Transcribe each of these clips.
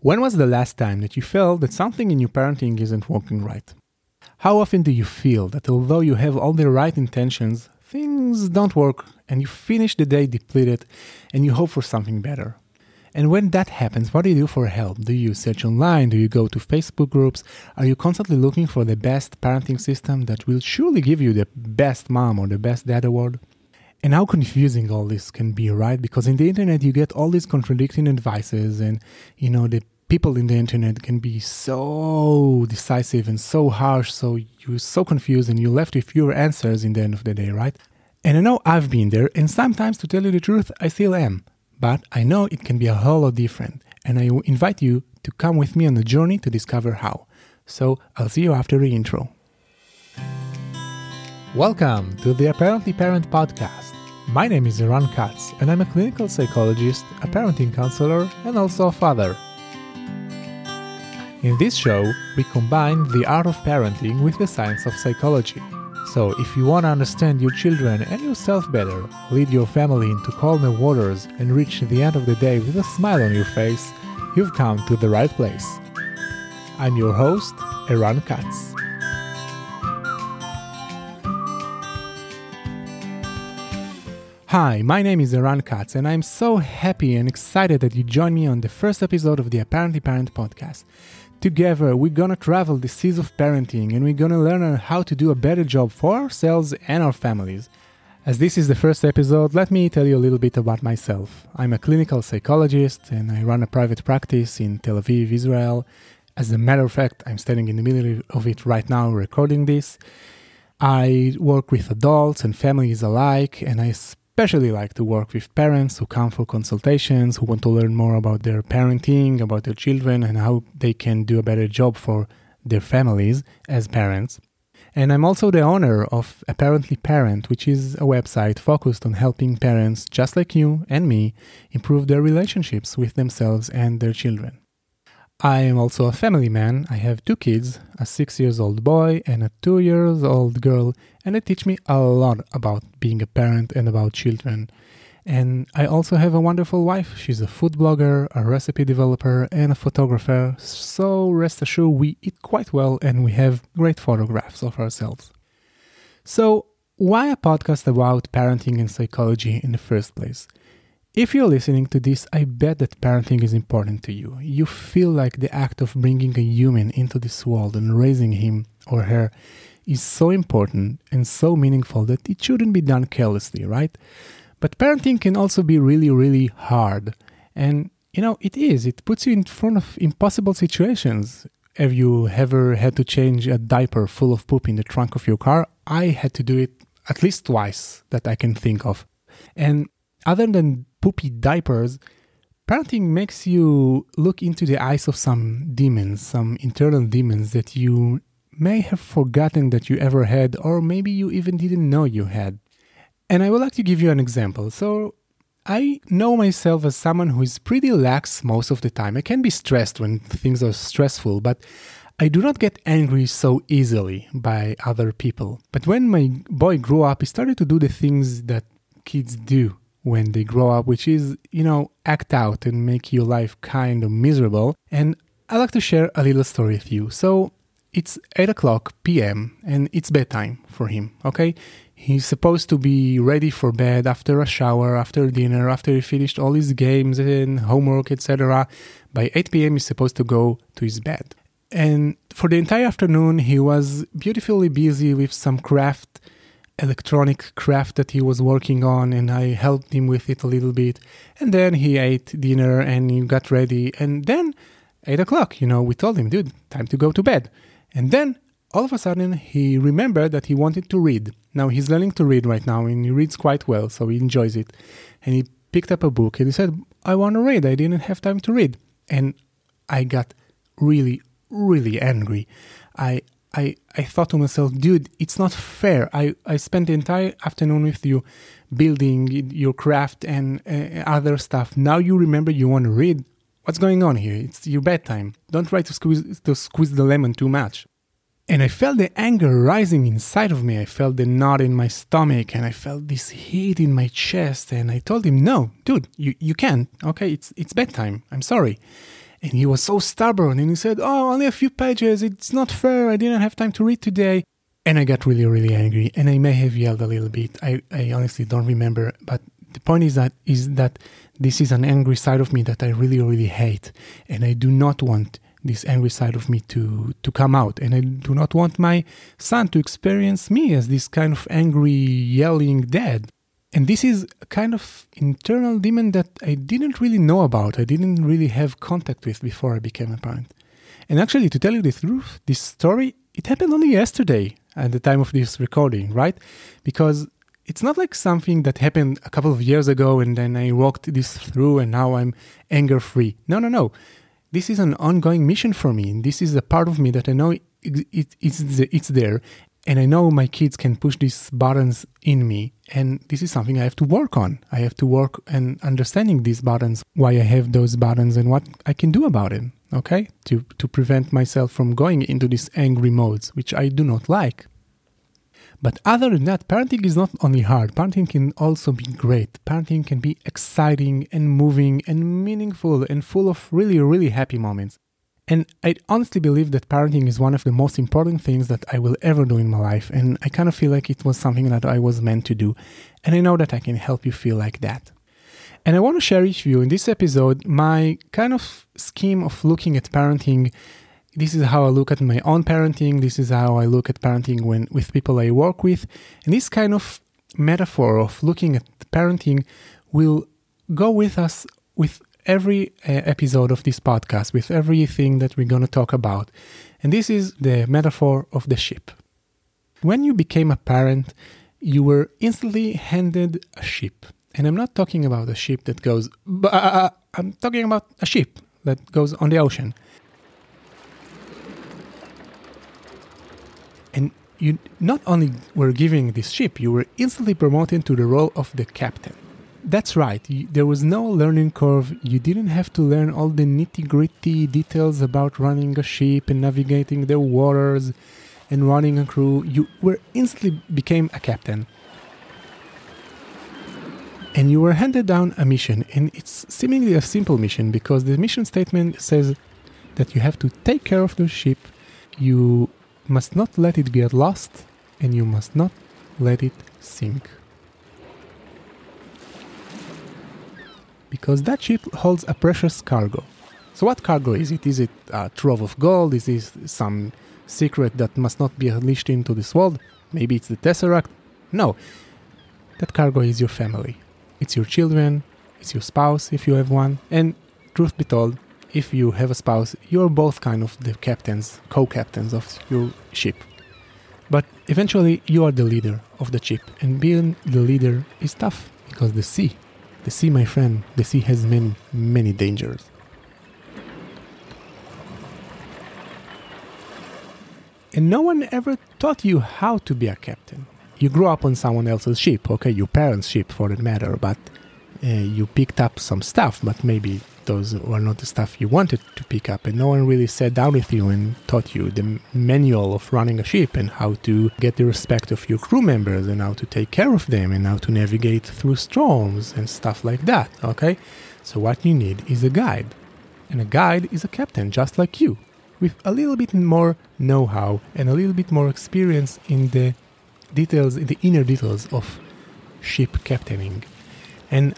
When was the last time that you felt that something in your parenting isn't working right? How often do you feel that although you have all the right intentions, things don't work and you finish the day depleted and you hope for something better? And when that happens, what do you do for help? Do you search online? Do you go to Facebook groups? Are you constantly looking for the best parenting system that will surely give you the best mom or the best dad award? And how confusing all this can be, right? Because in the internet, you get all these contradicting advices, and you know, the people in the internet can be so decisive and so harsh, so you're so confused and you're left with fewer answers in the end of the day, right? And I know I've been there, and sometimes, to tell you the truth, I still am. But I know it can be a whole lot different, and I invite you to come with me on a journey to discover how. So I'll see you after the intro. Welcome to the Apparently Parent podcast. My name is Eran Katz, and I'm a clinical psychologist, a parenting counselor, and also a father. In this show, we combine the art of parenting with the science of psychology. So, if you want to understand your children and yourself better, lead your family into calmer waters, and reach the end of the day with a smile on your face, you've come to the right place. I'm your host, Eran Katz. Hi, my name is Eran Katz, and I'm so happy and excited that you join me on the first episode of the Apparently Parent podcast. Together, we're gonna travel the seas of parenting and we're gonna learn how to do a better job for ourselves and our families. As this is the first episode, let me tell you a little bit about myself. I'm a clinical psychologist and I run a private practice in Tel Aviv, Israel. As a matter of fact, I'm standing in the middle of it right now recording this. I work with adults and families alike, and I especially like to work with parents who come for consultations, who want to learn more about their parenting, about their children, and how they can do a better job for their families as parents. And I'm also the owner of Apparently Parent, which is a website focused on helping parents just like you and me improve their relationships with themselves and their children. I am also a family man. I have two kids, a six years old boy and a two years old girl, and they teach me a lot about being a parent and about children. And I also have a wonderful wife. She's a food blogger, a recipe developer, and a photographer. So rest assured, we eat quite well and we have great photographs of ourselves. So, why a podcast about parenting and psychology in the first place? If you're listening to this, I bet that parenting is important to you. You feel like the act of bringing a human into this world and raising him or her is so important and so meaningful that it shouldn't be done carelessly, right? But parenting can also be really, really hard. And, you know, it is. It puts you in front of impossible situations. Have you ever had to change a diaper full of poop in the trunk of your car? I had to do it at least twice that I can think of. And other than poopy diapers, parenting makes you look into the eyes of some demons, some internal demons that you may have forgotten that you ever had, or maybe you even didn't know you had. And I would like to give you an example. So, I know myself as someone who is pretty lax most of the time. I can be stressed when things are stressful, but I do not get angry so easily by other people. But when my boy grew up, he started to do the things that kids do when they grow up, which is, you know, act out and make your life kind of miserable. And I'd like to share a little story with you. So it's 8 o'clock p.m. and it's bedtime for him, okay? He's supposed to be ready for bed after a shower, after dinner, after he finished all his games and homework, etc. By 8 p.m., he's supposed to go to his bed. And for the entire afternoon, he was beautifully busy with some craft electronic craft that he was working on and I helped him with it a little bit. And then he ate dinner and he got ready. And then, eight o'clock, you know, we told him, dude, time to go to bed. And then all of a sudden he remembered that he wanted to read. Now he's learning to read right now and he reads quite well, so he enjoys it. And he picked up a book and he said, I want to read. I didn't have time to read. And I got really, really angry. I I, I thought to myself, dude, it's not fair. I, I spent the entire afternoon with you building your craft and uh, other stuff. Now you remember you want to read. What's going on here? It's your bedtime. Don't try to squeeze, to squeeze the lemon too much. And I felt the anger rising inside of me. I felt the knot in my stomach and I felt this heat in my chest. And I told him, no, dude, you, you can't. Okay, it's, it's bedtime. I'm sorry. And he was so stubborn and he said, Oh, only a few pages. It's not fair. I didn't have time to read today. And I got really, really angry and I may have yelled a little bit. I, I honestly don't remember. But the point is that is that this is an angry side of me that I really, really hate. And I do not want this angry side of me to, to come out. And I do not want my son to experience me as this kind of angry, yelling dad. And this is a kind of internal demon that I didn't really know about. I didn't really have contact with before I became a parent. And actually, to tell you the truth, this story, it happened only yesterday at the time of this recording, right? Because it's not like something that happened a couple of years ago and then I walked this through and now I'm anger free. No, no, no. This is an ongoing mission for me. This is a part of me that I know it, it, it's, it's there and I know my kids can push these buttons in me, and this is something I have to work on. I have to work on understanding these buttons, why I have those buttons, and what I can do about it. Okay, to to prevent myself from going into these angry modes, which I do not like. But other than that, parenting is not only hard. Parenting can also be great. Parenting can be exciting and moving and meaningful and full of really, really happy moments. And I honestly believe that parenting is one of the most important things that I will ever do in my life. And I kind of feel like it was something that I was meant to do. And I know that I can help you feel like that. And I want to share with you in this episode my kind of scheme of looking at parenting. This is how I look at my own parenting. This is how I look at parenting when with people I work with. And this kind of metaphor of looking at parenting will go with us with every uh, episode of this podcast with everything that we're going to talk about. And this is the metaphor of the ship. When you became a parent, you were instantly handed a ship. And I'm not talking about a ship that goes, bah! Uh, uh, uh, I'm talking about a ship that goes on the ocean. And you not only were giving this ship, you were instantly promoted to the role of the captain. That's right. There was no learning curve. You didn't have to learn all the nitty gritty details about running a ship and navigating the waters and running a crew. You were instantly became a captain. And you were handed down a mission, and it's seemingly a simple mission because the mission statement says that you have to take care of the ship, you must not let it get lost, and you must not let it sink. Because that ship holds a precious cargo. So, what cargo is it? Is it a trove of gold? Is this some secret that must not be unleashed into this world? Maybe it's the Tesseract? No. That cargo is your family. It's your children, it's your spouse if you have one, and truth be told, if you have a spouse, you're both kind of the captains, co captains of your ship. But eventually, you are the leader of the ship, and being the leader is tough because the sea the sea, my friend, the sea has many, many dangers. And no one ever taught you how to be a captain. You grew up on someone else's ship, okay, your parents' ship for that matter, but uh, you picked up some stuff, but maybe those were not the stuff you wanted to pick up, and no one really sat down with you and taught you the manual of running a ship and how to get the respect of your crew members and how to take care of them and how to navigate through storms and stuff like that. Okay, so what you need is a guide, and a guide is a captain just like you, with a little bit more know-how and a little bit more experience in the details, in the inner details of ship captaining. And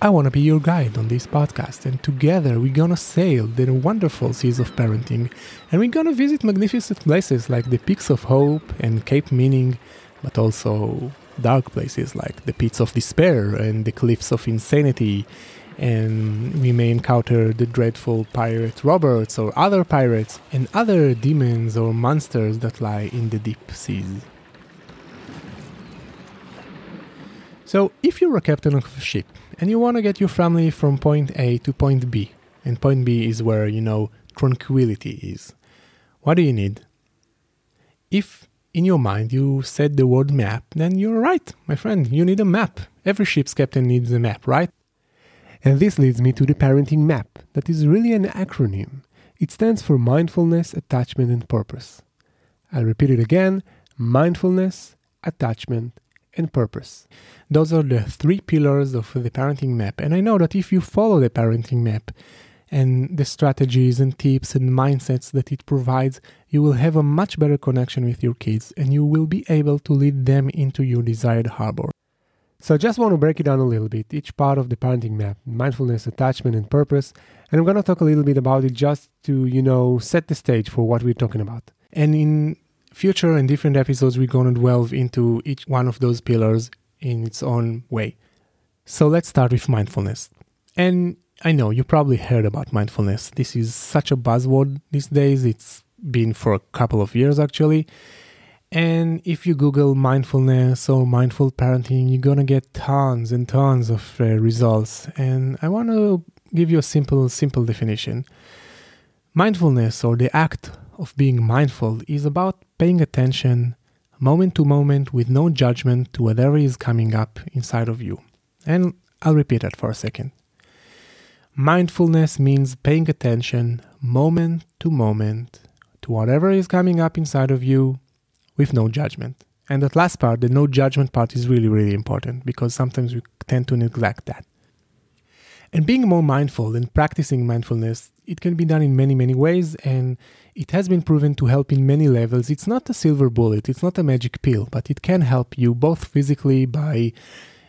I want to be your guide on this podcast, and together we're gonna sail the wonderful seas of parenting, and we're gonna visit magnificent places like the Peaks of Hope and Cape Meaning, but also dark places like the Pits of Despair and the Cliffs of Insanity, and we may encounter the dreadful pirate Roberts or other pirates and other demons or monsters that lie in the deep seas. So, if you're a captain of a ship and you want to get your family from point A to point B. And point B is where, you know, tranquility is. What do you need? If in your mind you said the word map, then you're right, my friend. You need a map. Every ship's captain needs a map, right? And this leads me to the parenting map, that is really an acronym. It stands for mindfulness, attachment, and purpose. I'll repeat it again mindfulness, attachment, and purpose. Those are the three pillars of the parenting map. And I know that if you follow the parenting map, and the strategies and tips and mindsets that it provides, you will have a much better connection with your kids and you will be able to lead them into your desired harbor. So I just want to break it down a little bit, each part of the parenting map, mindfulness, attachment, and purpose. And I'm going to talk a little bit about it just to, you know, set the stage for what we're talking about. And in future and different episodes, we're going to delve into each one of those pillars in its own way. So let's start with mindfulness. And I know you probably heard about mindfulness. This is such a buzzword these days. It's been for a couple of years actually. And if you Google mindfulness or mindful parenting, you're gonna get tons and tons of uh, results. And I want to give you a simple, simple definition. Mindfulness or the act of being mindful is about paying attention moment to moment with no judgment to whatever is coming up inside of you. And I'll repeat that for a second. Mindfulness means paying attention moment to moment to whatever is coming up inside of you with no judgment. And that last part, the no judgment part, is really, really important because sometimes we tend to neglect that. And being more mindful and practicing mindfulness, it can be done in many, many ways, and it has been proven to help in many levels. It's not a silver bullet, it's not a magic pill, but it can help you both physically by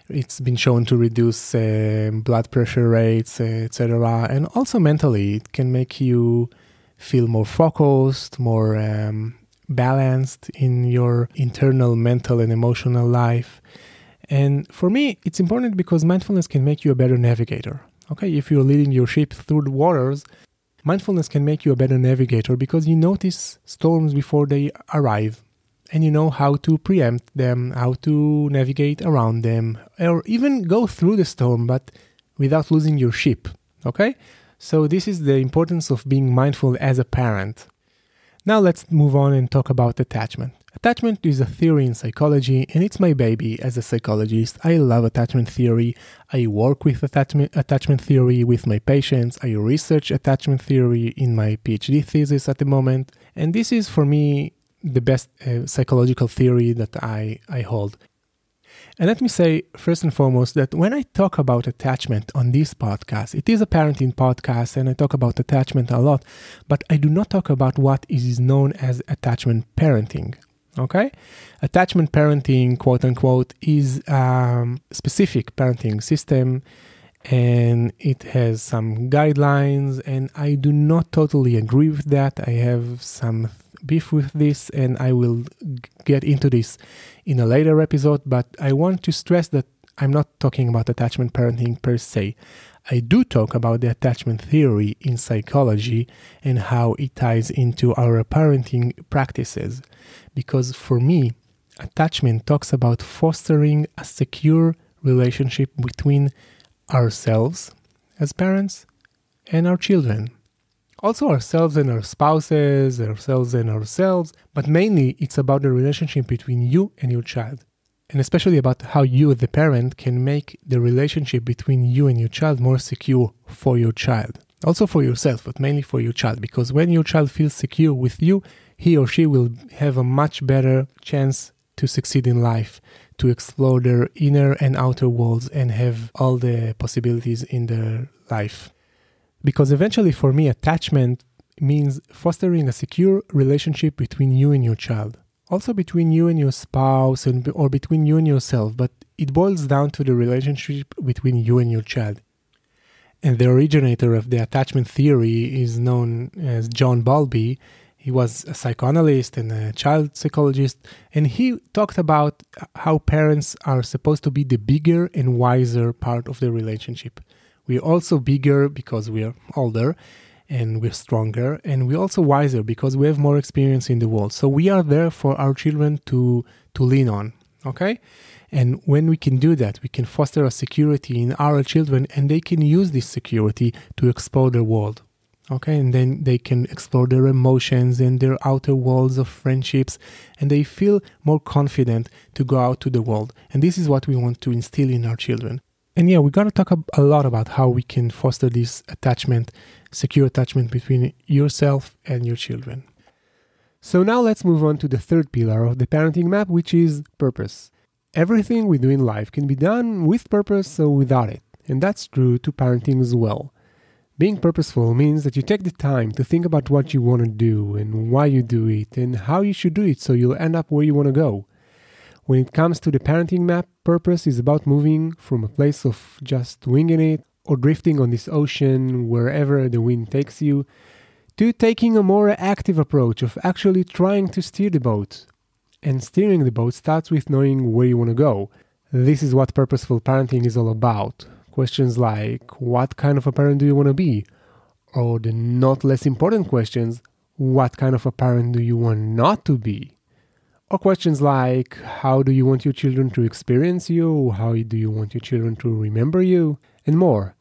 it's been shown to reduce uh, blood pressure rates, uh, etc., and also mentally, it can make you feel more focused, more um, balanced in your internal mental and emotional life. And for me, it's important because mindfulness can make you a better navigator. Okay, if you're leading your ship through the waters, mindfulness can make you a better navigator because you notice storms before they arrive and you know how to preempt them, how to navigate around them, or even go through the storm but without losing your ship. Okay? So, this is the importance of being mindful as a parent. Now let's move on and talk about attachment. Attachment is a theory in psychology and it's my baby as a psychologist. I love attachment theory. I work with attachment, attachment theory with my patients. I research attachment theory in my PhD thesis at the moment. And this is for me the best uh, psychological theory that I, I hold. And let me say, first and foremost, that when I talk about attachment on this podcast, it is a parenting podcast and I talk about attachment a lot, but I do not talk about what is known as attachment parenting. Okay? Attachment parenting, quote unquote, is a um, specific parenting system and it has some guidelines, and I do not totally agree with that. I have some beef with this, and I will get into this in a later episode. But I want to stress that I'm not talking about attachment parenting per se. I do talk about the attachment theory in psychology and how it ties into our parenting practices. Because for me, attachment talks about fostering a secure relationship between ourselves as parents and our children also ourselves and our spouses, ourselves and ourselves, but mainly it's about the relationship between you and your child. And especially about how you, the parent, can make the relationship between you and your child more secure for your child. Also for yourself, but mainly for your child, because when your child feels secure with you, he or she will have a much better chance to succeed in life, to explore their inner and outer worlds and have all the possibilities in their life. Because eventually, for me, attachment means fostering a secure relationship between you and your child. Also between you and your spouse and, or between you and yourself, but it boils down to the relationship between you and your child. And the originator of the attachment theory is known as John Bowlby. He was a psychoanalyst and a child psychologist, and he talked about how parents are supposed to be the bigger and wiser part of the relationship. We're also bigger because we're older and we're stronger and we're also wiser because we have more experience in the world. So we are there for our children to to lean on, okay? And when we can do that, we can foster a security in our children and they can use this security to explore the world. Okay, and then they can explore their emotions and their outer worlds of friendships, and they feel more confident to go out to the world. And this is what we want to instill in our children. And yeah, we're going to talk a lot about how we can foster this attachment, secure attachment between yourself and your children. So now let's move on to the third pillar of the parenting map, which is purpose. Everything we do in life can be done with purpose or without it, and that's true to parenting as well. Being purposeful means that you take the time to think about what you want to do and why you do it and how you should do it so you'll end up where you want to go. When it comes to the parenting map, purpose is about moving from a place of just winging it or drifting on this ocean wherever the wind takes you to taking a more active approach of actually trying to steer the boat. And steering the boat starts with knowing where you want to go. This is what purposeful parenting is all about. Questions like, what kind of a parent do you want to be? Or the not less important questions, what kind of a parent do you want not to be? Or questions like, how do you want your children to experience you? How do you want your children to remember you? And more.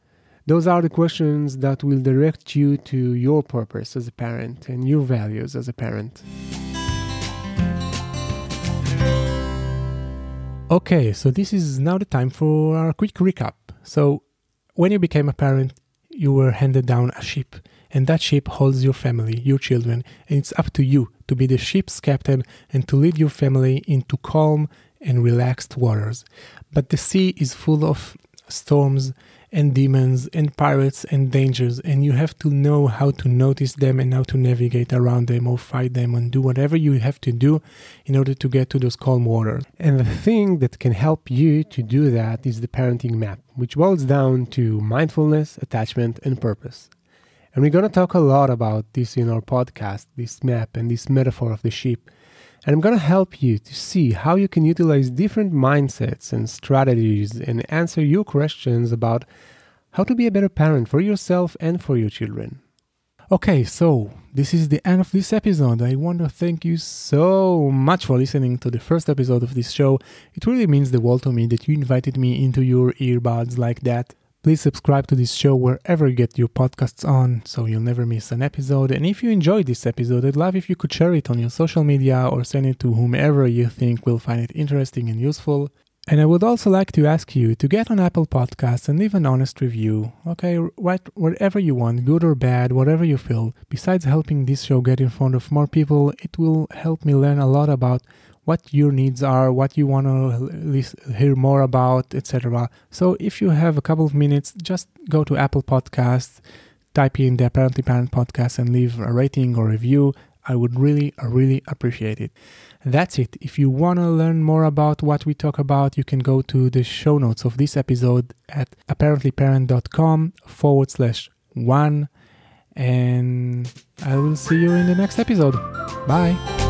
Those are the questions that will direct you to your purpose as a parent and your values as a parent. Okay, so this is now the time for our quick recap. So, when you became a parent, you were handed down a ship, and that ship holds your family, your children, and it's up to you to be the ship's captain and to lead your family into calm and relaxed waters. But the sea is full of storms and demons and pirates and dangers, and you have to know how to notice them and how to navigate around them or fight them and do whatever you have to do in order to get to those calm waters. And the thing that can help you to do that is the parenting map, which boils down to mindfulness, attachment, and purpose. And we're going to talk a lot about this in our podcast, this map and this metaphor of the ship. And I'm going to help you to see how you can utilize different mindsets and strategies and answer your questions about how to be a better parent for yourself and for your children. Okay, so this is the end of this episode. I want to thank you so much for listening to the first episode of this show. It really means the world to me that you invited me into your earbuds like that. Please subscribe to this show wherever you get your podcasts on so you'll never miss an episode. And if you enjoyed this episode, I'd love if you could share it on your social media or send it to whomever you think will find it interesting and useful. And I would also like to ask you to get on Apple Podcasts and leave an honest review. Okay, write whatever you want, good or bad, whatever you feel. Besides helping this show get in front of more people, it will help me learn a lot about what your needs are, what you want to hear more about, etc. So if you have a couple of minutes, just go to Apple Podcasts, type in the Apparently Parent podcast, and leave a rating or review. I would really, really appreciate it. That's it. If you want to learn more about what we talk about, you can go to the show notes of this episode at apparentlyparent.com forward slash one. And I will see you in the next episode. Bye.